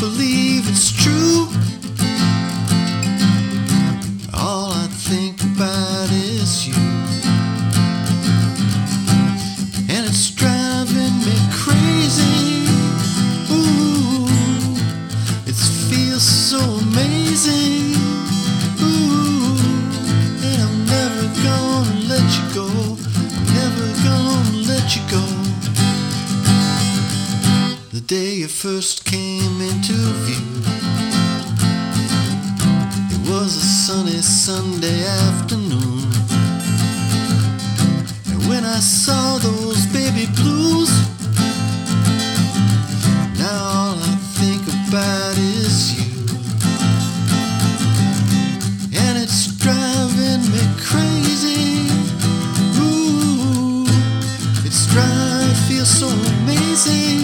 believe it's true. Day you first came into view. It was a sunny Sunday afternoon. And when I saw those baby blues, now all I think about is you. And it's driving me crazy. Ooh, it's driving, feels so amazing.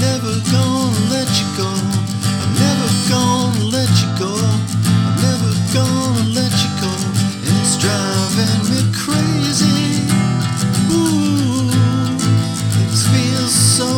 never gonna let you go. I'm never gonna let you go. I'm never gonna let you go. And it's driving me crazy. Ooh, it feels so